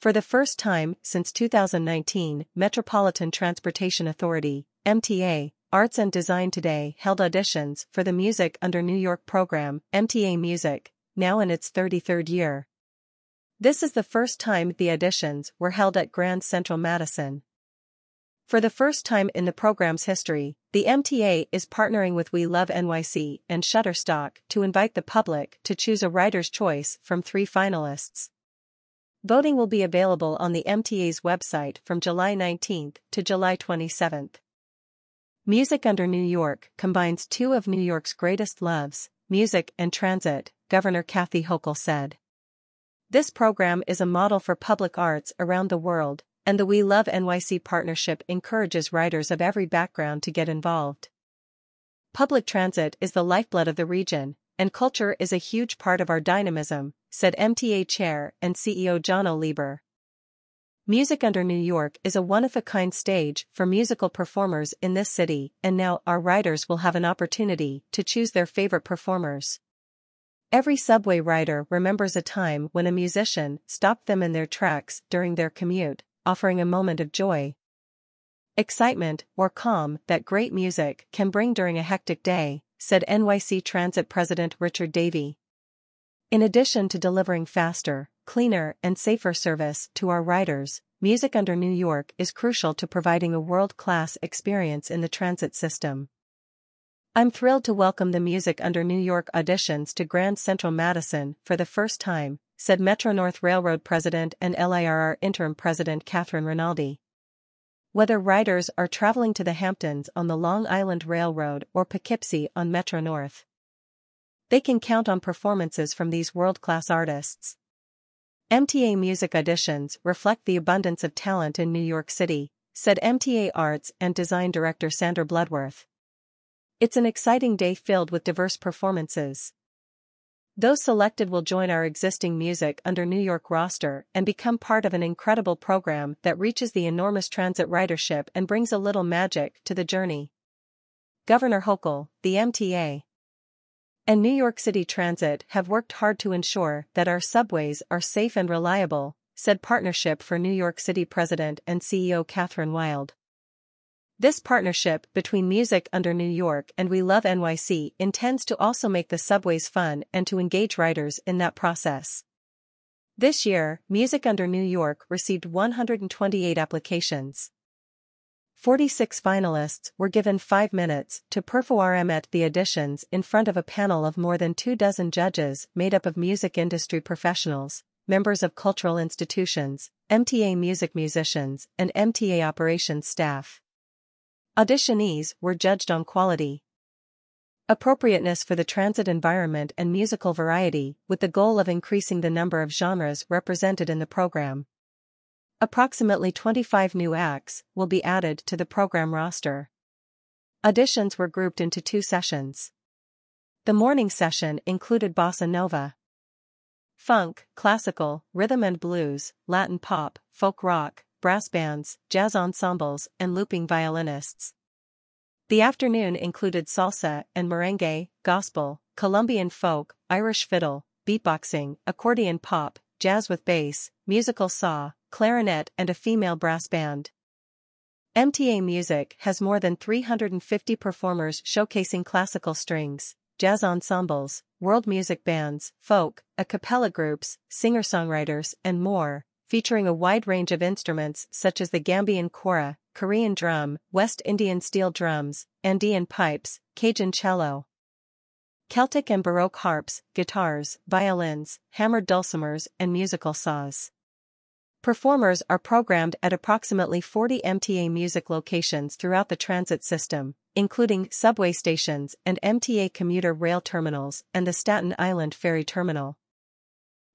For the first time since 2019, Metropolitan Transportation Authority, MTA, Arts and Design Today held auditions for the Music Under New York program, MTA Music, now in its 33rd year. This is the first time the auditions were held at Grand Central Madison. For the first time in the program's history, the MTA is partnering with We Love NYC and Shutterstock to invite the public to choose a rider's choice from three finalists. Voting will be available on the MTA's website from July 19 to July 27. Music Under New York combines two of New York's greatest loves, music and transit, Governor Kathy Hochul said. This program is a model for public arts around the world, and the We Love NYC partnership encourages writers of every background to get involved. Public transit is the lifeblood of the region, and culture is a huge part of our dynamism, said MTA Chair and CEO Janno Lieber. Music Under New York is a one-of-a-kind stage for musical performers in this city and now our riders will have an opportunity to choose their favorite performers. Every subway rider remembers a time when a musician stopped them in their tracks during their commute, offering a moment of joy. Excitement or calm that great music can bring during a hectic day, said NYC Transit President Richard Davey. In addition to delivering faster, cleaner, and safer service to our riders, Music Under New York is crucial to providing a world-class experience in the transit system. I'm thrilled to welcome the Music Under New York auditions to Grand Central Madison for the first time, said Metro-North Railroad President and LIRR Interim President Catherine Rinaldi. Whether riders are traveling to the Hamptons on the Long Island Railroad or Poughkeepsie on Metro-North, they can count on performances from these world-class artists. MTA Music auditions reflect the abundance of talent in New York City, said MTA Arts and Design Director Sandra Bloodworth. It's an exciting day filled with diverse performances. Those selected will join our existing Music Under New York roster and become part of an incredible program that reaches the enormous transit ridership and brings a little magic to the journey. Governor Hochul, the MTA, and New York City Transit have worked hard to ensure that our subways are safe and reliable, said Partnership for New York City President and CEO Kathryn Wylde. This partnership between Music Under New York and We Love NYC intends to also make the subways fun and to engage riders in that process. This year, Music Under New York received 128 applications. 46 finalists were given five minutes to perform at the auditions in front of a panel of more than two dozen judges made up of music industry professionals, members of cultural institutions, MTA music musicians, and MTA operations staff. Auditionees were judged on quality, appropriateness for the transit environment and musical variety, with the goal of increasing the number of genres represented in the program. Approximately 25 new acts will be added to the program roster. Auditions were grouped into two sessions. The morning session included bossa nova, funk, classical, rhythm and blues, Latin pop, folk rock, brass bands, jazz ensembles, and looping violinists. The afternoon included salsa and merengue, gospel, Colombian folk, Irish fiddle, beatboxing, accordion pop, jazz with bass, musical saw, clarinet and a female brass band. MTA Music has more than 350 performers showcasing classical strings, jazz ensembles, world music bands, folk, a cappella groups, singer-songwriters, and more, featuring a wide range of instruments such as the Gambian kora, Korean drum, West Indian steel drums, Andean pipes, Cajun cello, Celtic and Baroque harps, guitars, violins, hammered dulcimers, and musical saws. Performers are programmed at approximately 40 MTA music locations throughout the transit system, including subway stations and MTA commuter rail terminals and the Staten Island Ferry Terminal.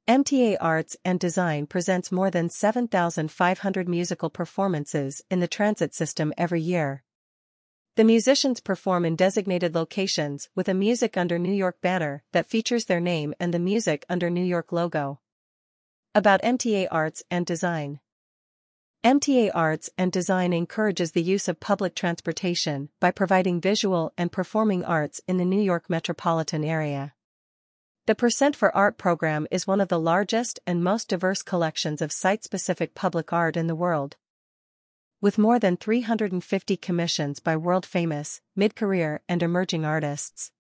MTA Arts and Design presents more than 7,500 musical performances in the transit system every year. The musicians perform in designated locations with a Music Under New York banner that features their name and the Music Under New York logo. About MTA Arts and Design MTA Arts and Design encourages the use of public transportation by providing visual and performing arts in the New York metropolitan area. The Percent for Art program is one of the largest and most diverse collections of site-specific public art in the world. With more than 350 commissions by world-famous, mid-career and emerging artists.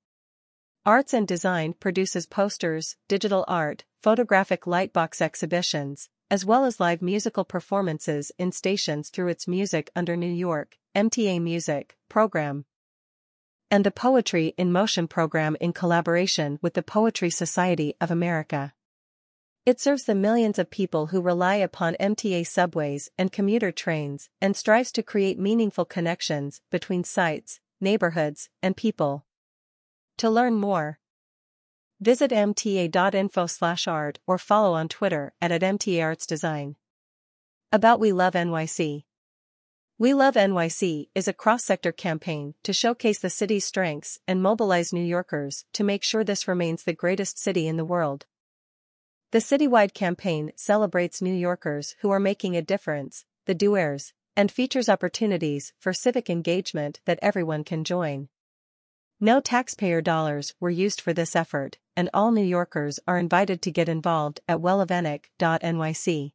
Arts and Design produces posters, digital art, photographic lightbox exhibitions, as well as live musical performances in stations through its Music Under New York, MTA Music, program. And the Poetry in Motion program in collaboration with the Poetry Society of America. It serves the millions of people who rely upon MTA subways and commuter trains and strives to create meaningful connections between sites, neighborhoods, and people. To learn more, visit mta.info art or follow on Twitter at, at mtaartsdesign. About We Love NYC We Love NYC is a cross-sector campaign to showcase the city's strengths and mobilize New Yorkers to make sure this remains the greatest city in the world. The citywide campaign celebrates New Yorkers who are making a difference, the doers, and features opportunities for civic engagement that everyone can join. No taxpayer dollars were used for this effort, and all New Yorkers are invited to get involved at welovenyc.nyc.